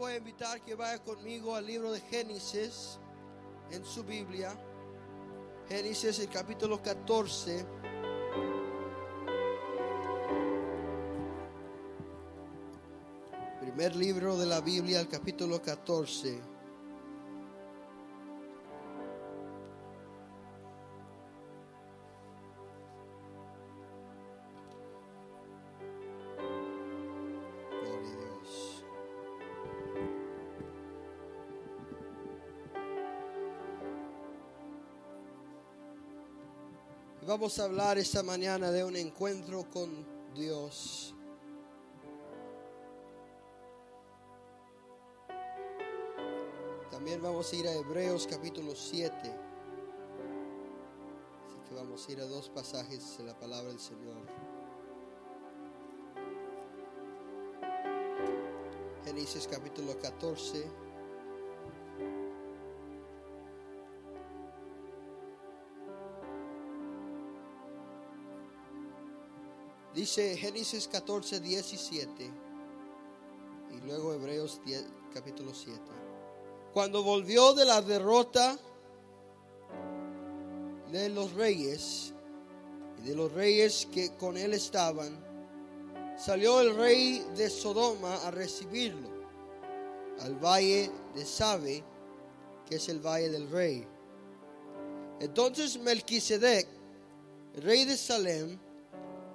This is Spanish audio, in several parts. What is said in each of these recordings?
voy a invitar que vaya conmigo al libro de Génesis en su Biblia. Génesis el capítulo 14. Primer libro de la Biblia, el capítulo 14. Vamos a hablar esta mañana de un encuentro con Dios. También vamos a ir a Hebreos capítulo 7. Así que vamos a ir a dos pasajes de la palabra del Señor. Génesis capítulo 14. Dice Génesis 14, 17 y luego Hebreos 10, capítulo 7. Cuando volvió de la derrota de los reyes y de los reyes que con él estaban, salió el rey de Sodoma a recibirlo al valle de Sabe, que es el valle del rey. Entonces Melquisedec, rey de Salem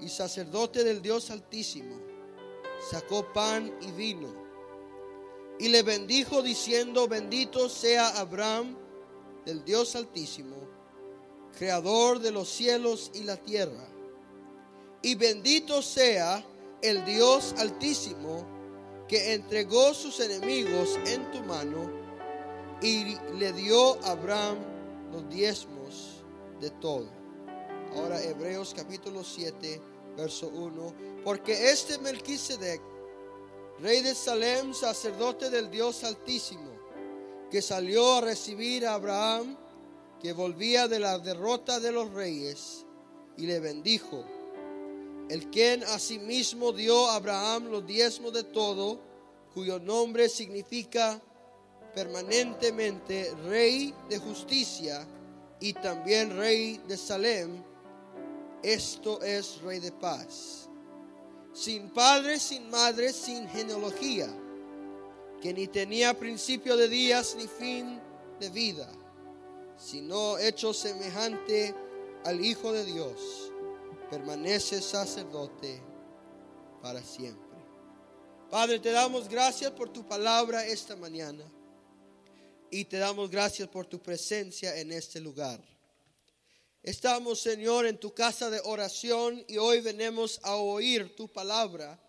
y sacerdote del Dios Altísimo, sacó pan y vino y le bendijo diciendo, bendito sea Abraham del Dios Altísimo, creador de los cielos y la tierra. Y bendito sea el Dios Altísimo que entregó sus enemigos en tu mano y le dio a Abraham los diezmos de todo. Ahora Hebreos capítulo 7, verso 1. Porque este Melquisedec, rey de Salem, sacerdote del Dios Altísimo, que salió a recibir a Abraham, que volvía de la derrota de los reyes, y le bendijo. El quien asimismo dio a Abraham los diezmos de todo, cuyo nombre significa permanentemente rey de justicia y también rey de Salem, esto es rey de paz. Sin padre, sin madre, sin genealogía, que ni tenía principio de días ni fin de vida, sino hecho semejante al Hijo de Dios, permanece sacerdote para siempre. Padre, te damos gracias por tu palabra esta mañana y te damos gracias por tu presencia en este lugar. Estamos, Señor, en tu casa de oración y hoy venimos a oír tu palabra.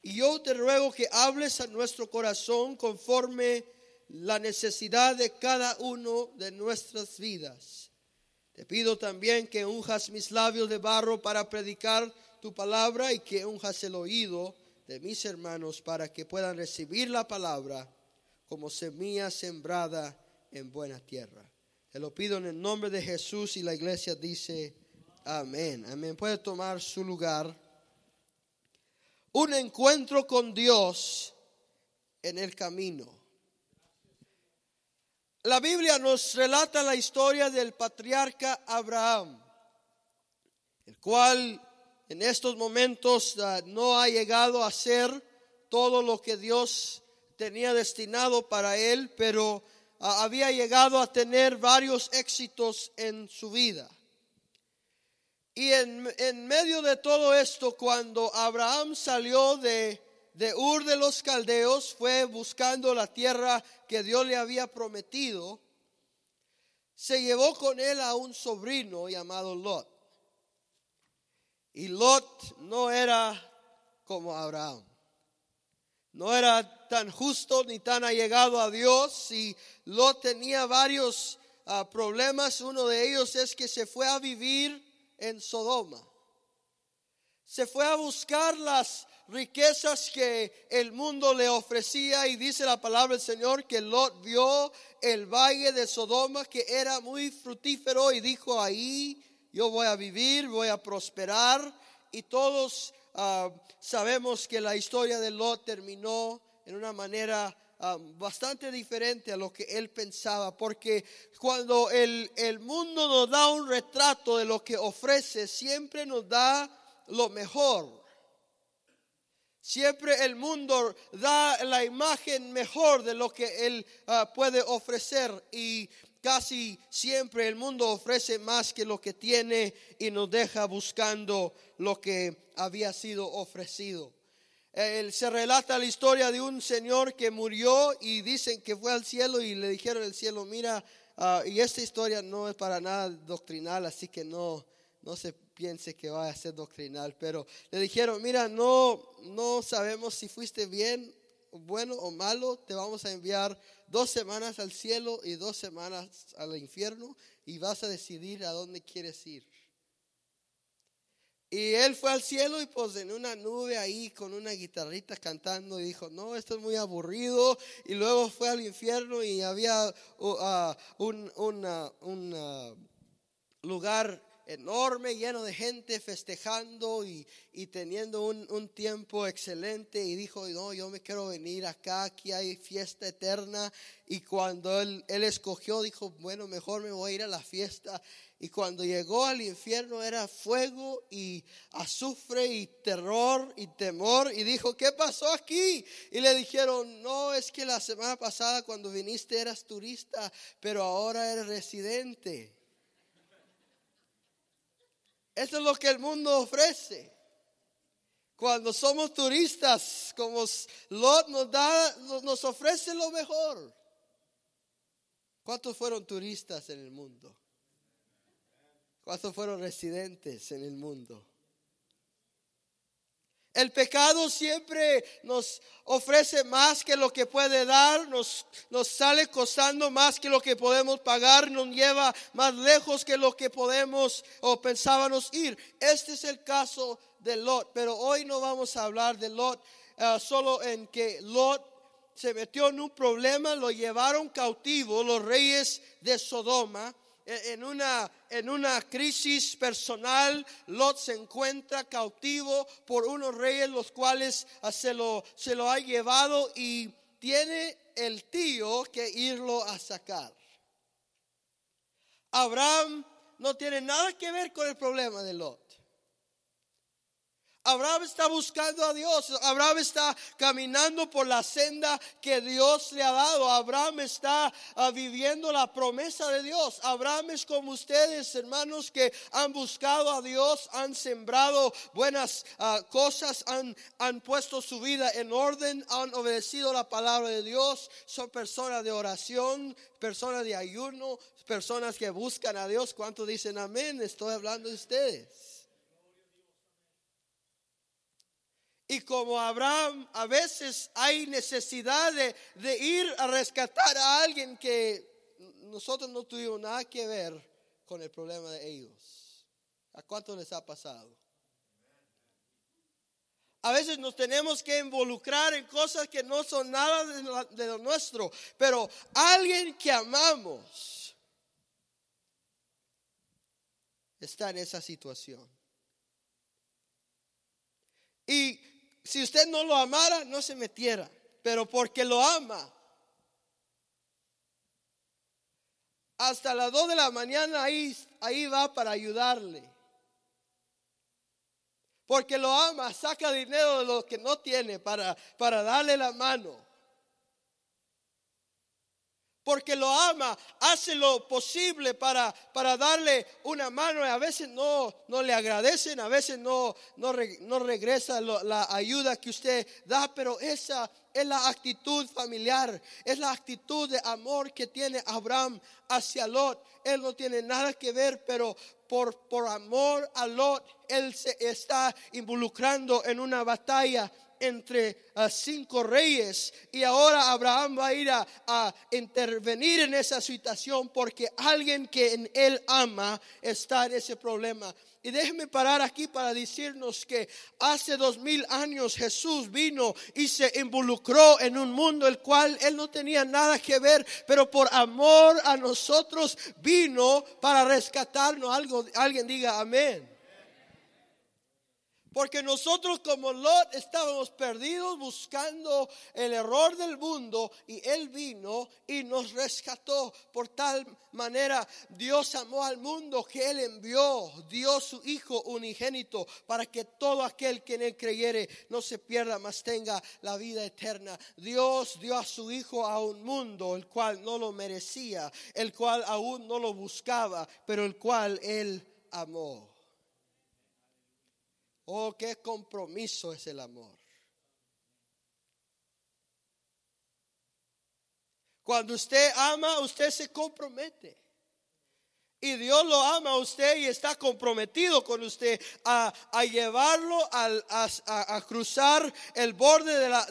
Y yo te ruego que hables a nuestro corazón conforme la necesidad de cada uno de nuestras vidas. Te pido también que unjas mis labios de barro para predicar tu palabra y que unjas el oído de mis hermanos para que puedan recibir la palabra como semilla sembrada en buena tierra. Te lo pido en el nombre de Jesús y la iglesia dice amén. Amén. Puede tomar su lugar. Un encuentro con Dios en el camino. La Biblia nos relata la historia del patriarca Abraham, el cual en estos momentos uh, no ha llegado a ser todo lo que Dios tenía destinado para él, pero había llegado a tener varios éxitos en su vida. Y en, en medio de todo esto, cuando Abraham salió de, de Ur de los Caldeos, fue buscando la tierra que Dios le había prometido, se llevó con él a un sobrino llamado Lot. Y Lot no era como Abraham. No era tan justo ni tan allegado a Dios. Y Lot tenía varios uh, problemas. Uno de ellos es que se fue a vivir en Sodoma. Se fue a buscar las riquezas que el mundo le ofrecía y dice la palabra del Señor que Lot vio el valle de Sodoma que era muy frutífero y dijo ahí yo voy a vivir, voy a prosperar y todos uh, sabemos que la historia de Lot terminó en una manera um, bastante diferente a lo que él pensaba, porque cuando el, el mundo nos da un retrato de lo que ofrece, siempre nos da lo mejor. Siempre el mundo da la imagen mejor de lo que Él ah, puede ofrecer y casi siempre el mundo ofrece más que lo que tiene y nos deja buscando lo que había sido ofrecido. se relata la historia de un señor que murió y dicen que fue al cielo y le dijeron al cielo, mira, ah, y esta historia no es para nada doctrinal, así que no, no se piense que va a ser doctrinal, pero le dijeron, mira, no, no sabemos si fuiste bien, bueno o malo, te vamos a enviar dos semanas al cielo y dos semanas al infierno y vas a decidir a dónde quieres ir. Y él fue al cielo y pues en una nube ahí con una guitarrita cantando y dijo, no, esto es muy aburrido. Y luego fue al infierno y había uh, uh, un, un lugar enorme, lleno de gente festejando y, teniendo un, tiempo excelente. Y dijo, no, yo me quiero venir acá, aquí hay fiesta eterna. Y cuando él, él escogió, dijo, bueno, mejor me voy a ir a la fiesta. Y cuando llegó al infierno era fuego y azufre y terror y temor. Y dijo, ¿qué pasó aquí? Y le dijeron, no, es que la semana pasada cuando viniste eras turista, pero ahora eres residente. Eso es lo que el mundo ofrece. Cuando somos turistas, como Lot nos da, nos ofrece lo mejor. ¿Cuántos fueron turistas en el mundo? ¿Cuántos fueron residentes en el mundo? El pecado siempre nos ofrece más que lo que puede dar, nos, nos sale costando más que lo que podemos pagar, nos lleva más lejos que lo que podemos o pensábamos ir. Este es el caso de Lot, pero hoy no vamos a hablar de Lot eh, solo en que Lot se metió en un problema, lo llevaron cautivo los reyes de Sodoma en una, en una crisis personal, Lot se encuentra cautivo por unos reyes los cuales ah, se lo, se lo ha llevado y tiene el tío que irlo a sacar. Abraham no tiene nada que ver con el problema de Lot. Abraham está buscando a Dios. Abraham está caminando por la senda que Dios le ha dado. Abraham está ah, viviendo la promesa de Dios. Abraham es como ustedes, hermanos, que han buscado a Dios, han sembrado buenas ah, cosas, han, han puesto su vida en orden, han obedecido la palabra de Dios. Son personas de oración, personas de ayuno, personas que buscan a Dios. ¿Cuántos dicen amén? Estoy hablando de ustedes. Y como Abraham, a veces hay necesidad de, ir a rescatar a alguien que nosotros no tuvimos nada que ver con el problema de ellos. ¿A cuánto les ha pasado? A veces nos tenemos que involucrar en cosas que no son nada de lo nuestro, pero alguien que amamos está en esa situación. Y si usted no lo amara, no se metiera, pero porque lo ama. Hasta las 2 de la mañana ahí, ahí va para ayudarle. Porque lo ama, saca dinero de lo que no tiene para, para darle la mano porque lo ama, hace lo posible para, para darle una mano y a veces no, no le agradecen, a veces no, no, regresa la ayuda que usted da, pero esa es la actitud familiar, es la actitud de amor que tiene Abraham hacia Lot. Él no tiene nada que ver, pero por, por amor a Lot, él se está involucrando en una batalla entre ah, cinco reyes y ahora Abraham va a ir a, a, intervenir en esa situación porque alguien que en él ama está en ese problema. Y déjeme parar aquí para decirnos que hace dos mil años Jesús vino y se involucró en un mundo el cual él no tenía nada que ver, pero por amor a nosotros vino para rescatarnos. Algo, alguien diga amén. Porque nosotros como Lot estábamos perdidos buscando el error del mundo y Él vino y nos rescató. Por tal manera Dios amó al mundo que Él envió, dio su Hijo unigénito para que todo aquel que en Él creyere no se pierda, mas tenga la vida eterna. Dios dio a su Hijo a un mundo el cual no lo merecía, el cual aún no lo buscaba, pero el cual Él amó. Oh, qué compromiso es el amor. Cuando usted ama, usted se compromete. Y Dios lo ama a usted y está comprometido con usted a, llevarlo a, cruzar el borde de la,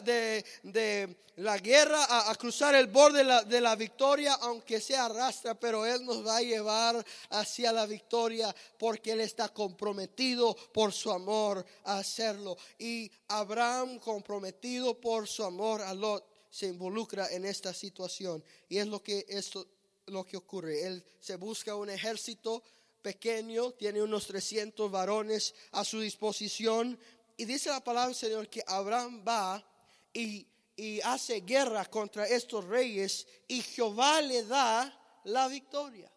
de, la guerra, a, cruzar el borde de la, de la, victoria, aunque sea arrastra, pero Él nos va a llevar hacia la victoria porque Él está comprometido por su amor a hacerlo. Y Abraham comprometido por su amor a Lot se involucra en esta situación. Y es lo que esto lo que ocurre. Él se busca un ejército pequeño, tiene unos 300 varones a su disposición. Y dice la palabra del Señor que Abraham va y, y hace guerra contra estos reyes y Jehová le da la victoria.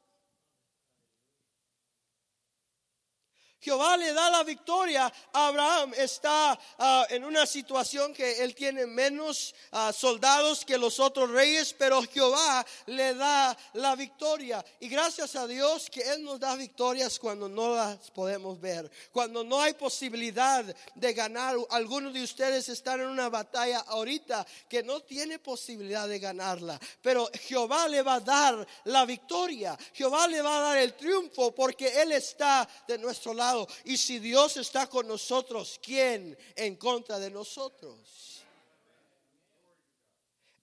Jehová le da la victoria. Abraham está ah, en una situación que él tiene menos ah, soldados que los otros reyes, pero Jehová le da la victoria. Y gracias a Dios que Él nos da victorias cuando no las podemos ver, cuando no hay posibilidad de ganar. Algunos de ustedes están en una batalla ahorita que no tiene posibilidad de ganarla, pero Jehová le va a dar la victoria. Jehová le va a dar el triunfo porque Él está de nuestro lado. Y si Dios está con nosotros, ¿quién en contra de nosotros?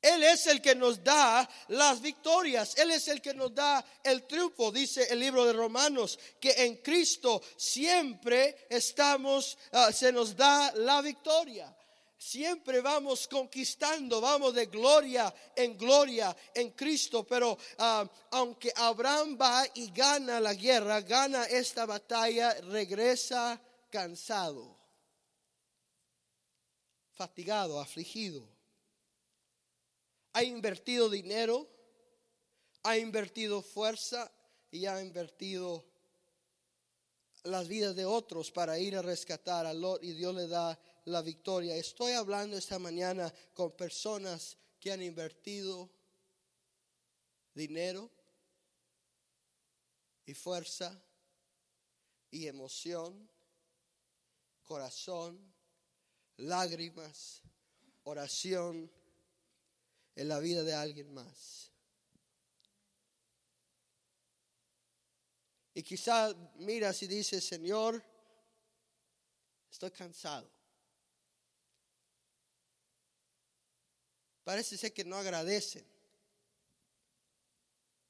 Él es el que nos da las victorias. Él es el que nos da el triunfo. Dice el libro de Romanos que en Cristo siempre estamos, ah, se nos da la victoria. Siempre vamos conquistando, vamos de gloria en gloria en Cristo, pero ah, aunque Abraham va y gana la guerra, gana esta batalla, regresa cansado, fatigado, afligido. Ha invertido dinero, ha invertido fuerza y ha invertido las vidas de otros para ir a rescatar a Lot y Dios le da la victoria. Estoy hablando esta mañana con personas que han invertido dinero y fuerza y emoción, corazón, lágrimas, oración en la vida de alguien más. Y quizá miras y dices, Señor, estoy cansado. Parece ser que no agradecen.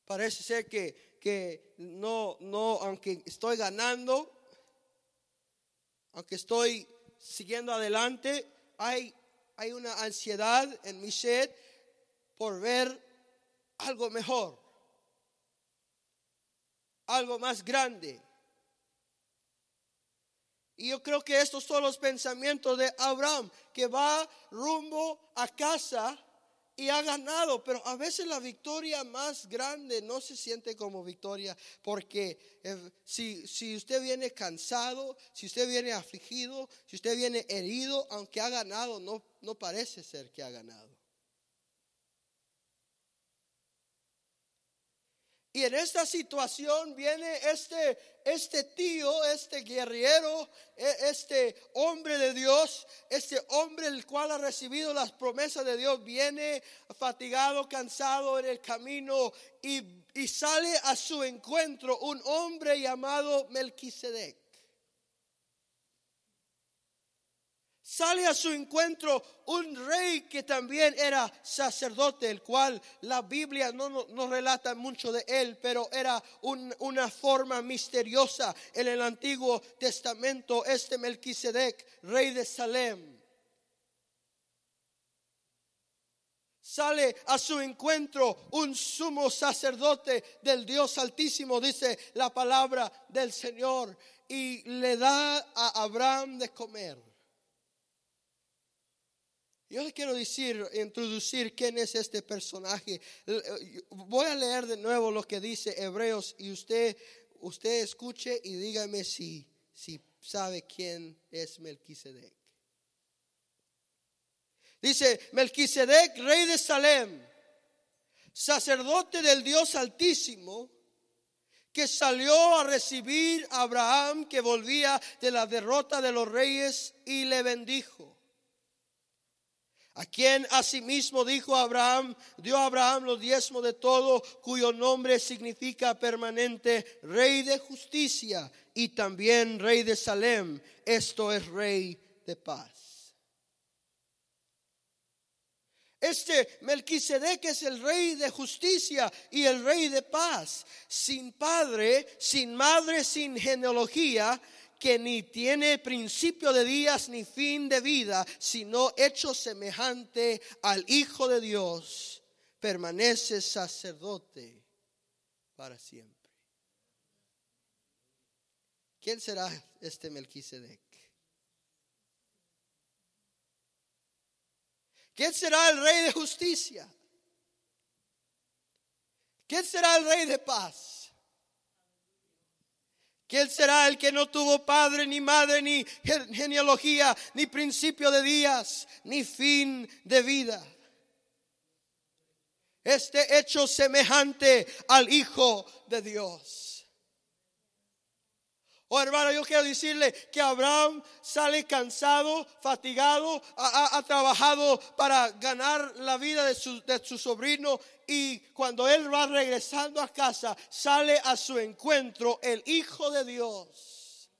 Parece ser que, que no, no, aunque estoy ganando, aunque estoy siguiendo adelante, hay, hay una ansiedad en mi sed por ver algo mejor, algo más grande. Y yo creo que estos son los pensamientos de Abraham, que va rumbo a casa y ha ganado, pero a veces la victoria más grande no se siente como victoria, porque eh, si, si usted viene cansado, si usted viene afligido, si usted viene herido, aunque ha ganado, no, no parece ser que ha ganado. Y en esta situación viene este, este tío, este guerrero, e, este hombre de Dios, este hombre el cual ha recibido las promesas de Dios, viene fatigado, cansado en el camino y, y sale a su encuentro un hombre llamado Melquisedec. Sale a su encuentro un rey que también era sacerdote, el cual la Biblia no, no, relata mucho de él, pero era una forma misteriosa en el Antiguo Testamento, este Melquisedec, rey de Salem. sale a su encuentro un sumo sacerdote del Dios Altísimo, dice la palabra del Señor, y le da a Abraham de comer. Yo le quiero decir, introducir quién es este personaje. Voy a leer de nuevo lo que dice Hebreos y usted, usted escuche y dígame si, si sabe quién es Melquisedec. Dice, Melquisedec, rey de Salem, sacerdote del Dios Altísimo, que salió a recibir a Abraham que volvía de la derrota de los reyes y le bendijo. A quien asimismo dijo Abraham, dio a Abraham los diezmos de todo, cuyo nombre significa permanente, rey de justicia y también rey de Salem, esto es rey de paz. Este Melquisedec es el rey de justicia y el rey de paz, sin padre, sin madre, sin genealogía, que ni tiene principio de días ni fin de vida, sino hecho semejante al Hijo de Dios, permanece sacerdote para siempre. ¿Quién será este Melquisedec? ¿Quién será el rey de justicia? ¿Quién será el rey de paz? ¿Quién será el que no tuvo padre, ni madre, ni genealogía, ni principio de días, ni fin de vida? Este hecho semejante al Hijo de Dios. Oh hermano, yo quiero decirle que Abraham sale cansado, fatigado, ha, trabajado para ganar la vida de su, de su sobrino y cuando él va regresando a casa, sale a su encuentro el Hijo de Dios.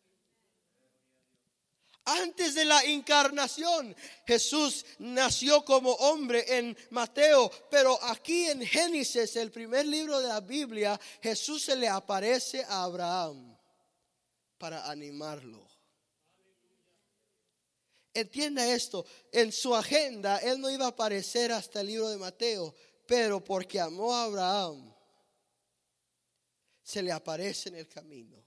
Antes de la encarnación, Jesús nació como hombre en Mateo, pero aquí en Génesis, el primer libro de la Biblia, Jesús se le aparece a Abraham para animarlo. Entienda esto, en su agenda él no iba a aparecer hasta el libro de Mateo, pero porque amó a Abraham, se le aparece en el camino.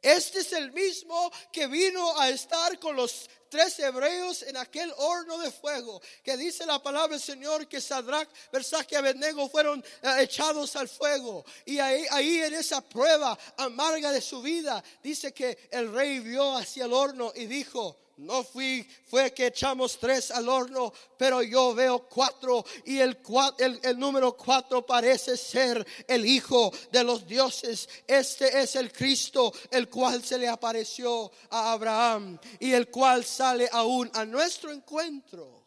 Este es el mismo que vino a estar con los tres hebreos en aquel horno de fuego, que dice la palabra del Señor que Sadrach, Versach y Abednego fueron eh, echados al fuego. Y ahí en esa prueba amarga de su vida, dice que el rey vio hacia el horno y dijo, no fui, fue que echamos tres al horno, pero yo veo cuatro y el, el, el, número cuatro parece ser el Hijo de los dioses. Este es el Cristo, el cual se le apareció a Abraham y el cual sale aún a nuestro encuentro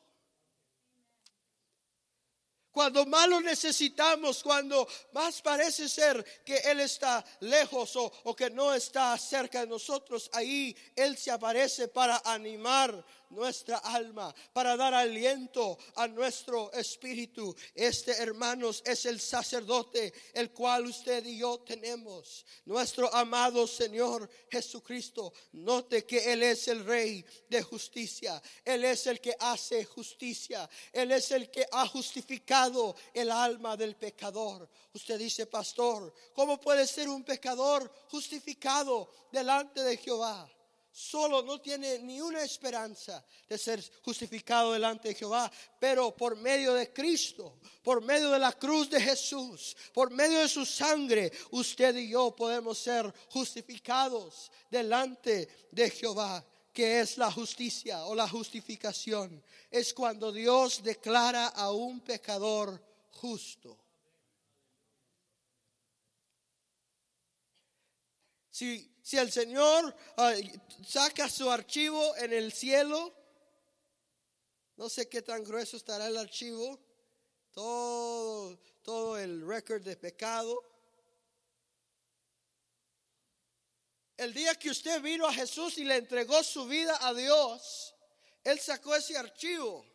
cuando más lo necesitamos, cuando más parece ser que Él está lejos o, que no está cerca de nosotros, ahí Él se aparece para animar nuestra alma, para dar aliento a nuestro espíritu. Este, hermanos, es el sacerdote, el cual usted y yo tenemos. Nuestro amado Señor Jesucristo. Note que Él es el Rey de justicia. Él es el que hace justicia. Él es el que ha justificado el alma del pecador. Usted dice, pastor, ¿cómo puede ser un pecador justificado delante de Jehová? Solo no tiene ni una esperanza de ser justificado delante de Jehová, pero por medio de Cristo, por medio de la cruz de Jesús, por medio de su sangre, usted y yo podemos ser justificados delante de Jehová que es la justicia o la justificación, es cuando Dios declara a un pecador justo. Si si el Señor saca su archivo en el cielo, no sé qué tan grueso estará el archivo, todo, todo el récord de pecado. El día que usted vino a Jesús y le entregó su vida a Dios, Él sacó ese archivo.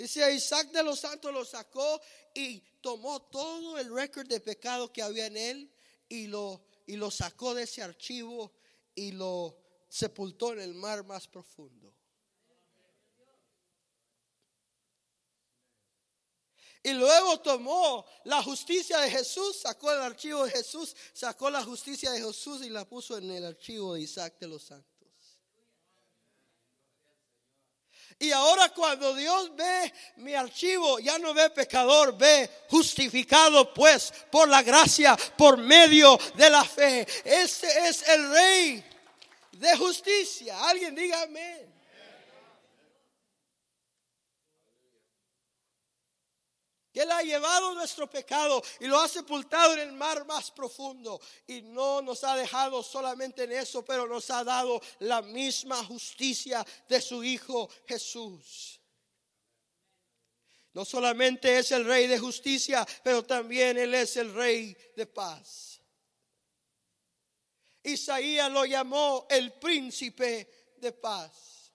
Dice Isaac de los Santos lo sacó y tomó todo el récord de pecado que había en él y lo y lo sacó de ese archivo y lo sepultó en el mar más profundo. Y luego tomó la justicia de Jesús, sacó el archivo de Jesús, sacó la justicia de Jesús y la puso en el archivo de Isaac de los Santos. Y ahora cuando Dios ve mi archivo, ya no ve pecador, ve justificado pues por la gracia, por medio de la fe. Este es el rey de justicia. Alguien diga amén. Él ha llevado nuestro pecado y lo ha sepultado en el mar más profundo. Y no nos ha dejado solamente en eso, pero nos ha dado la misma justicia de su Hijo Jesús. No solamente es el Rey de justicia, pero también Él es el Rey de paz. Isaías lo llamó el príncipe de paz.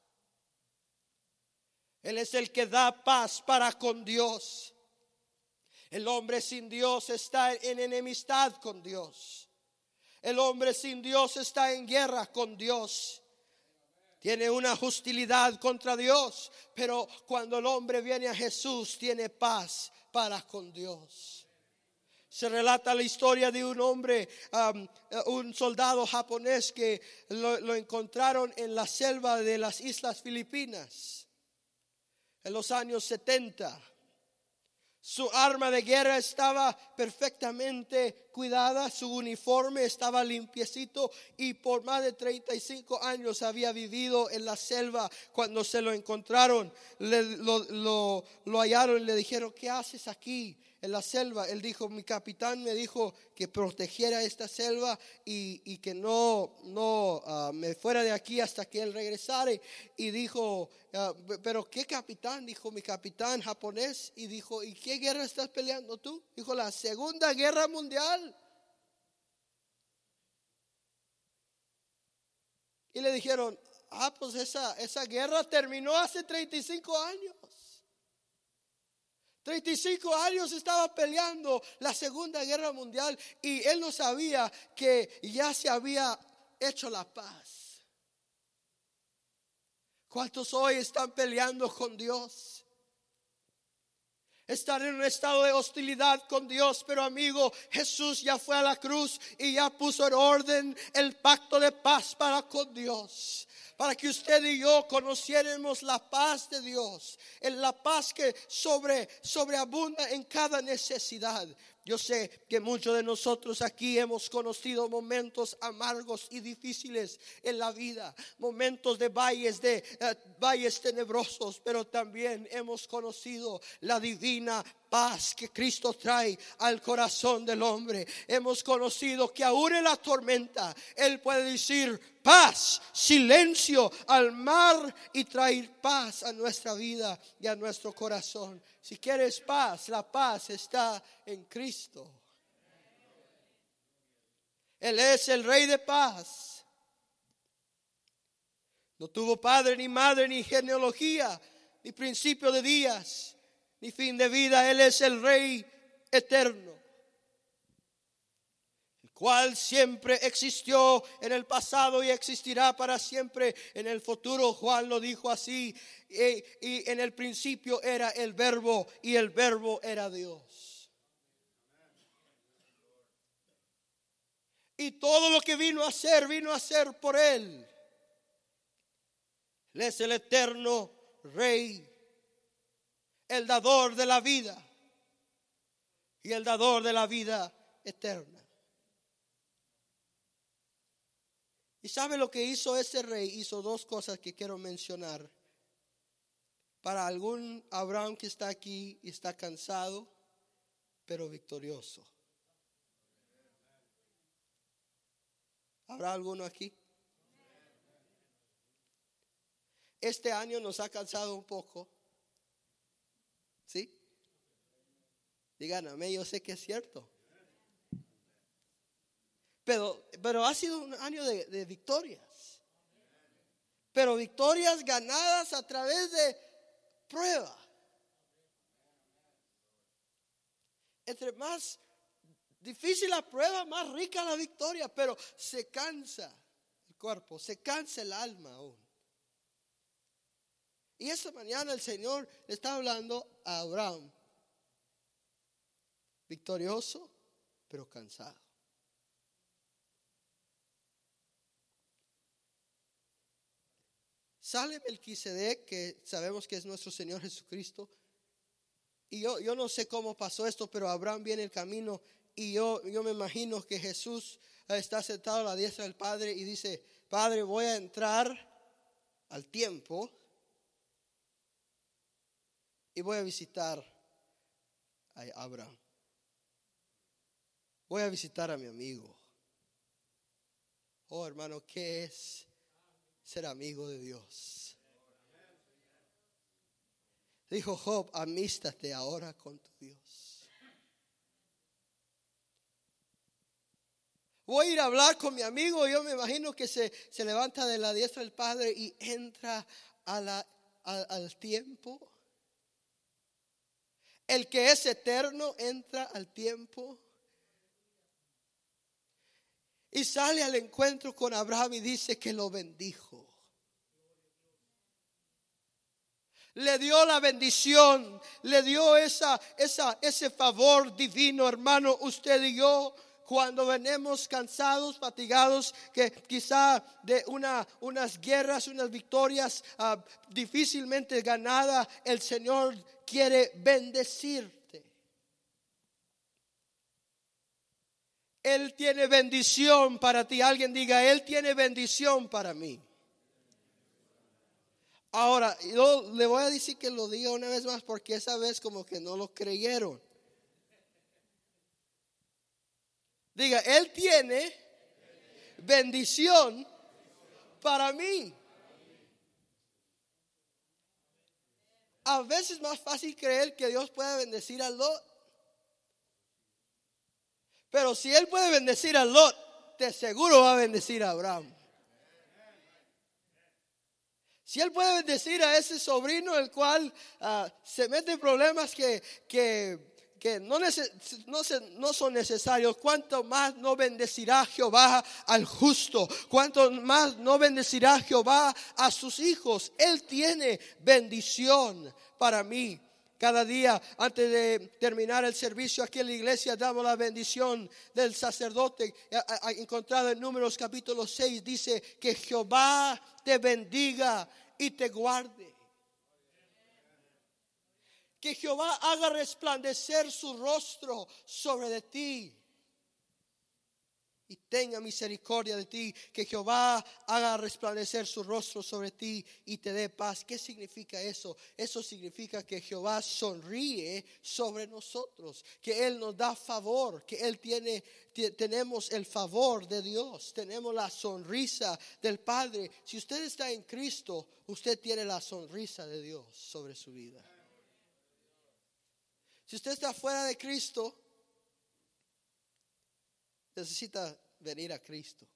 Él es el que da paz para con Dios. El hombre sin Dios está en enemistad con Dios. El hombre sin Dios está en guerra con Dios. Tiene una hostilidad contra Dios, pero cuando el hombre viene a Jesús tiene paz para con Dios. Se relata la historia de un hombre, um, un soldado japonés que lo, encontraron en la selva de las Islas Filipinas en los años 70 su arma de guerra estaba perfectamente cuidada, su uniforme estaba limpiecito y por más de 35 años había vivido en la selva. Cuando se lo encontraron, lo, lo hallaron y le dijeron, ¿qué haces aquí? En la selva, él dijo, mi capitán me dijo que protegiera esta selva y, que no, no ah, me fuera de aquí hasta que él regresara. Y dijo, ah, pero ¿qué capitán? Dijo mi capitán japonés. Y dijo, ¿y qué guerra estás peleando tú? Dijo, la Segunda Guerra Mundial. Y le dijeron, ah, pues esa, esa guerra terminó hace 35 años. 35 años estaba peleando la Segunda Guerra Mundial y él no sabía que ya se había hecho la paz. ¿Cuántos hoy están peleando con Dios? Están en un estado de hostilidad con Dios, pero amigo, Jesús ya fue a la cruz y ya puso en orden el pacto de paz para con Dios para que usted y yo conociéramos la paz de Dios, en la paz que sobre, sobreabunda en cada necesidad. Yo sé que muchos de nosotros aquí hemos conocido momentos amargos y difíciles en la vida, momentos de valles de eh, valles tenebrosos, pero también hemos conocido la divina paz que Cristo trae al corazón del hombre. Hemos conocido que aún en la tormenta él puede decir paz, silencio al mar y traer paz a nuestra vida y a nuestro corazón. Si quieres paz, la paz está en Cristo. Él es el rey de paz. No tuvo padre, ni madre, ni genealogía, ni principio de días, ni fin de vida. Él es el rey eterno cual siempre existió en el pasado y existirá para siempre en el futuro. Juan lo dijo así, y, en el principio era el verbo y el verbo era Dios. Y todo lo que vino a ser, vino a ser por Él. Él es el eterno Rey, el dador de la vida y el dador de la vida eterna. ¿Y sabe lo que hizo ese rey? Hizo dos cosas que quiero mencionar. Para algún Abraham que está aquí y está cansado, pero victorioso. ¿Habrá alguno aquí? Este año nos ha cansado un poco. ¿Sí? Díganme, yo sé que es cierto. Pero, pero ha sido un año de, victorias. Pero victorias ganadas a través de prueba. Entre más difícil la prueba, más rica la victoria, pero se cansa el cuerpo, se cansa el alma aún. Y esta mañana el Señor le está hablando a Abraham victorioso, pero cansado. Sale Melquisedec, que sabemos que es nuestro Señor Jesucristo. Y yo, yo no sé cómo pasó esto, pero Abraham viene el camino y yo, yo me imagino que Jesús está sentado a la diestra del Padre y dice, Padre, voy a entrar al tiempo y voy a visitar a Abraham. Voy a visitar a mi amigo. Oh hermano, ¿qué es ser amigo de Dios? Dijo Job, amístate ahora con tu Dios. Voy a ir a hablar con mi amigo. Yo me imagino que se, se levanta de la diestra del Padre y entra a al tiempo. El que es eterno entra al tiempo. Y sale al encuentro con Abraham y dice que lo bendijo. Le dio la bendición, le dio esa, esa, ese favor divino, hermano, usted y yo cuando venimos cansados, fatigados, que quizá de una, unas guerras, unas victorias ah, difícilmente ganadas, el Señor quiere bendecir. Él tiene bendición para ti. Alguien diga, Él tiene bendición para mí. Ahora, yo le voy a decir que lo diga una vez más porque esa vez como que no lo creyeron. Diga, Él tiene bendición para mí. A veces es más fácil creer que Dios puede bendecir a Lot pero si él puede bendecir a Lot, de seguro va a bendecir a Abraham. Si él puede bendecir a ese sobrino, el cual ah, se mete en problemas que, que, no, no, no, son necesarios, cuánto más no bendecirá Jehová al justo, cuánto más no bendecirá Jehová a sus hijos. Él tiene bendición para mí. Cada día, antes de terminar el servicio aquí en la iglesia, damos la bendición del sacerdote. Encontrado en Números capítulo 6, dice que Jehová te bendiga y te guarde. Que Jehová haga resplandecer su rostro sobre de ti y tenga misericordia de ti, que Jehová haga resplandecer su rostro sobre ti y te dé paz. ¿Qué significa eso? Eso significa que Jehová sonríe sobre nosotros, que Él nos da favor, que Él tiene, tenemos el favor de Dios, tenemos la sonrisa del Padre. Si usted está en Cristo, usted tiene la sonrisa de Dios sobre su vida. Si usted está fuera de Cristo, necesita venir a Cristo.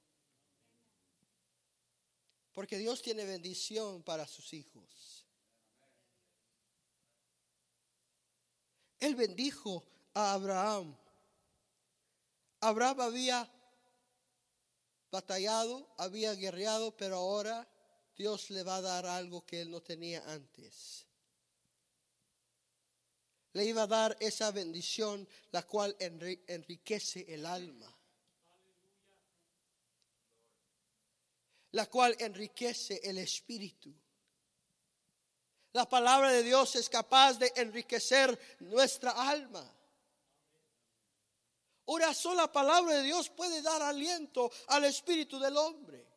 Porque Dios tiene bendición para sus hijos. Él bendijo a Abraham. Abraham había batallado, había guerreado, pero ahora Dios le va a dar algo que él no tenía antes. Le iba a dar esa bendición, la cual enriquece el alma. la cual enriquece el espíritu. La palabra de Dios es capaz de enriquecer nuestra alma. Una sola palabra de Dios puede dar aliento al espíritu del hombre.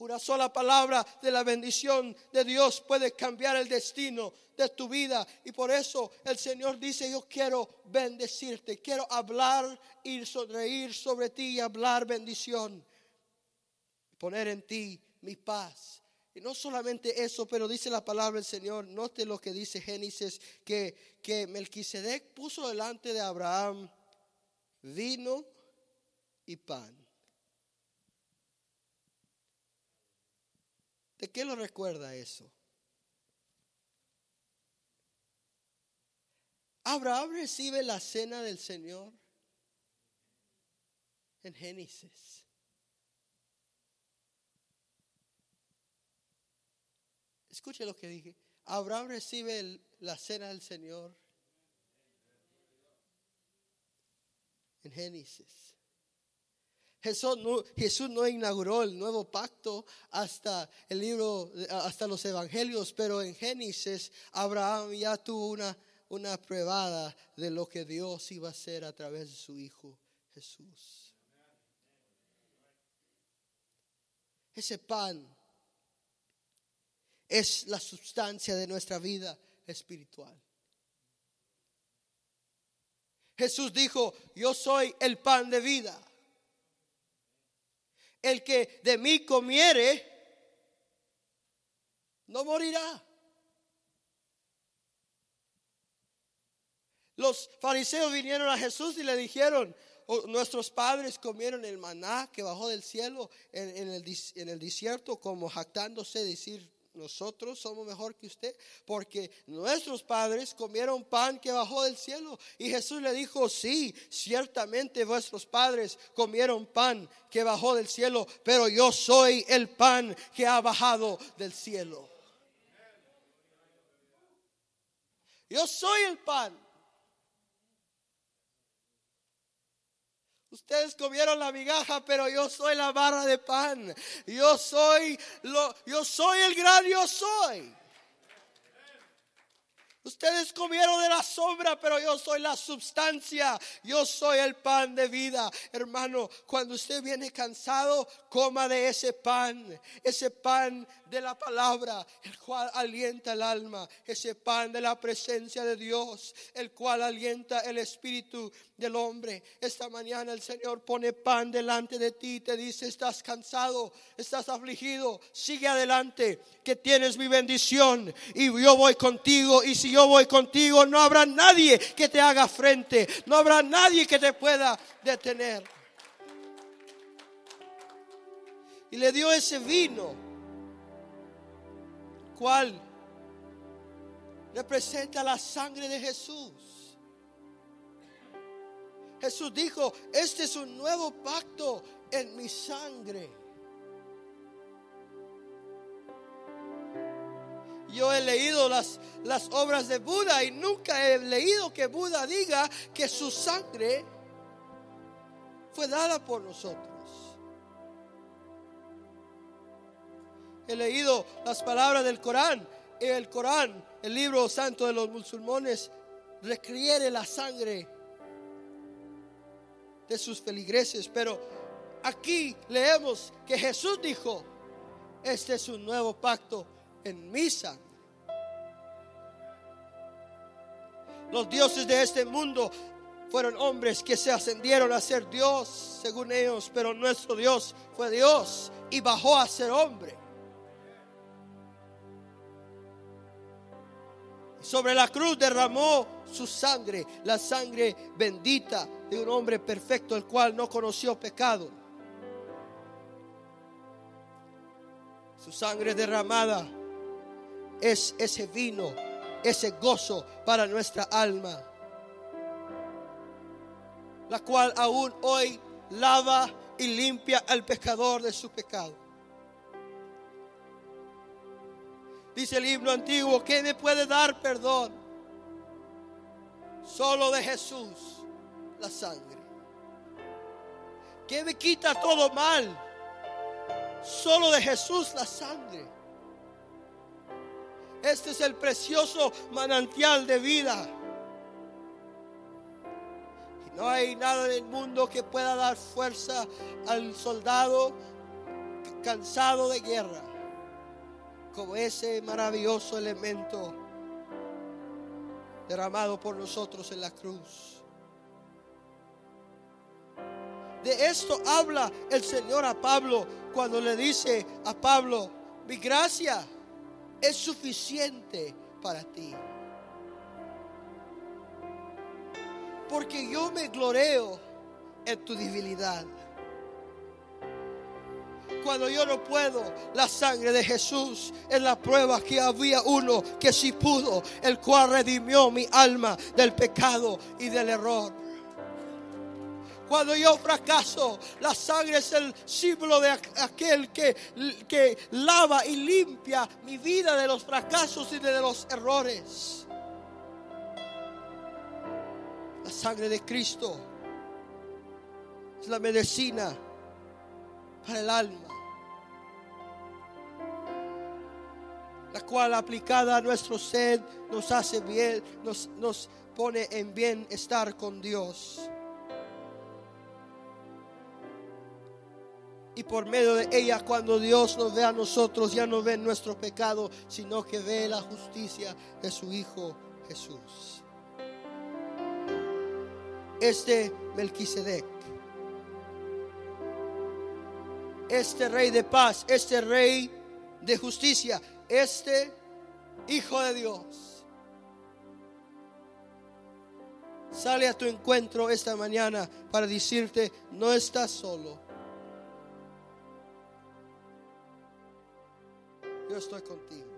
Una sola palabra de la bendición de Dios puede cambiar el destino de tu vida. Y por eso el Señor dice, yo quiero bendecirte, quiero hablar y sonreír sobre ti y hablar bendición poner en ti mi paz. Y no solamente eso, pero dice la palabra del Señor, note lo que dice Génesis, que, que Melquisedec puso delante de Abraham vino y pan. ¿De qué lo recuerda eso? Abraham recibe la cena del Señor en Génesis. Escuche lo que dije. Abraham recibe la cena del Señor en Génesis. Jesús no, Jesús no, inauguró el nuevo pacto hasta el libro, hasta los evangelios, pero en Génesis Abraham ya tuvo una, una pruebada de lo que Dios iba a hacer a través de su Hijo Jesús. Ese pan es la sustancia de nuestra vida espiritual. Jesús dijo, yo soy el pan de vida. El que de mí comiere, no morirá. Los fariseos vinieron a Jesús y le dijeron, oh, nuestros padres comieron el maná que bajó del cielo en, el, en el desierto como jactándose decir, nosotros somos mejor que usted, porque nuestros padres comieron pan que bajó del cielo. Y Jesús le dijo, sí, ciertamente vuestros padres comieron pan que bajó del cielo, pero yo soy el pan que ha bajado del cielo. Yo soy el pan. Ustedes comieron la migaja, pero yo soy la barra de pan. Yo soy lo, yo soy el gran yo soy. Ustedes comieron de la sombra, pero yo soy la sustancia. Yo soy el pan de vida. Hermano, cuando usted viene cansado, coma de ese pan. Ese pan de la palabra, el cual alienta el alma. Ese pan de la presencia de Dios, el cual alienta el espíritu del hombre. Esta mañana el Señor pone pan delante de ti y te dice, estás cansado, estás afligido. Sigue adelante, que tienes mi bendición. Y yo voy contigo. Y si yo voy contigo, no habrá nadie que te haga frente, no habrá nadie que te pueda detener. Y le dio ese vino, cual representa la sangre de Jesús. Jesús dijo, este es un nuevo pacto en mi sangre. Yo he leído las, las obras de Buda y nunca he leído que Buda diga que su sangre fue dada por nosotros. He leído las palabras del Corán. Y el Corán, el libro santo de los musulmanes, requiere la sangre de sus feligreses. Pero aquí leemos que Jesús dijo, este es un nuevo pacto en misa. Los dioses de este mundo fueron hombres que se ascendieron a ser Dios, según ellos, pero nuestro Dios fue Dios y bajó a ser hombre. Sobre la cruz derramó su sangre, la sangre bendita de un hombre perfecto, el cual no conoció pecado. Su sangre derramada es ese vino, ese gozo para nuestra alma, la cual aún hoy lava y limpia al pecador de su pecado. Dice el himno antiguo, ¿qué me puede dar perdón? Solo de Jesús la sangre. ¿Qué me quita todo mal? Solo de Jesús la sangre. Este es el precioso manantial de vida. Y no hay nada en el mundo que pueda dar fuerza al soldado cansado de guerra como ese maravilloso elemento derramado por nosotros en la cruz. De esto habla el Señor a Pablo cuando le dice a Pablo, mi gracia es suficiente para ti. Porque yo me gloreo en tu debilidad. Cuando yo no puedo, la sangre de Jesús es la prueba que había uno que sí pudo, el cual redimió mi alma del pecado y del error. Cuando yo fracaso, la sangre es el símbolo de aquel que, que lava y limpia mi vida de los fracasos y de los errores. La sangre de Cristo es la medicina para el alma, la cual aplicada a nuestro sed nos hace bien, nos, nos pone en bienestar con Dios. Y por medio de ella, cuando Dios nos ve a nosotros, ya no ve nuestro pecado, sino que ve la justicia de su Hijo Jesús. Este Melquisedec, este Rey de paz, este Rey de justicia, este Hijo de Dios, sale a tu encuentro esta mañana para decirte, no estás solo yo estoy contigo.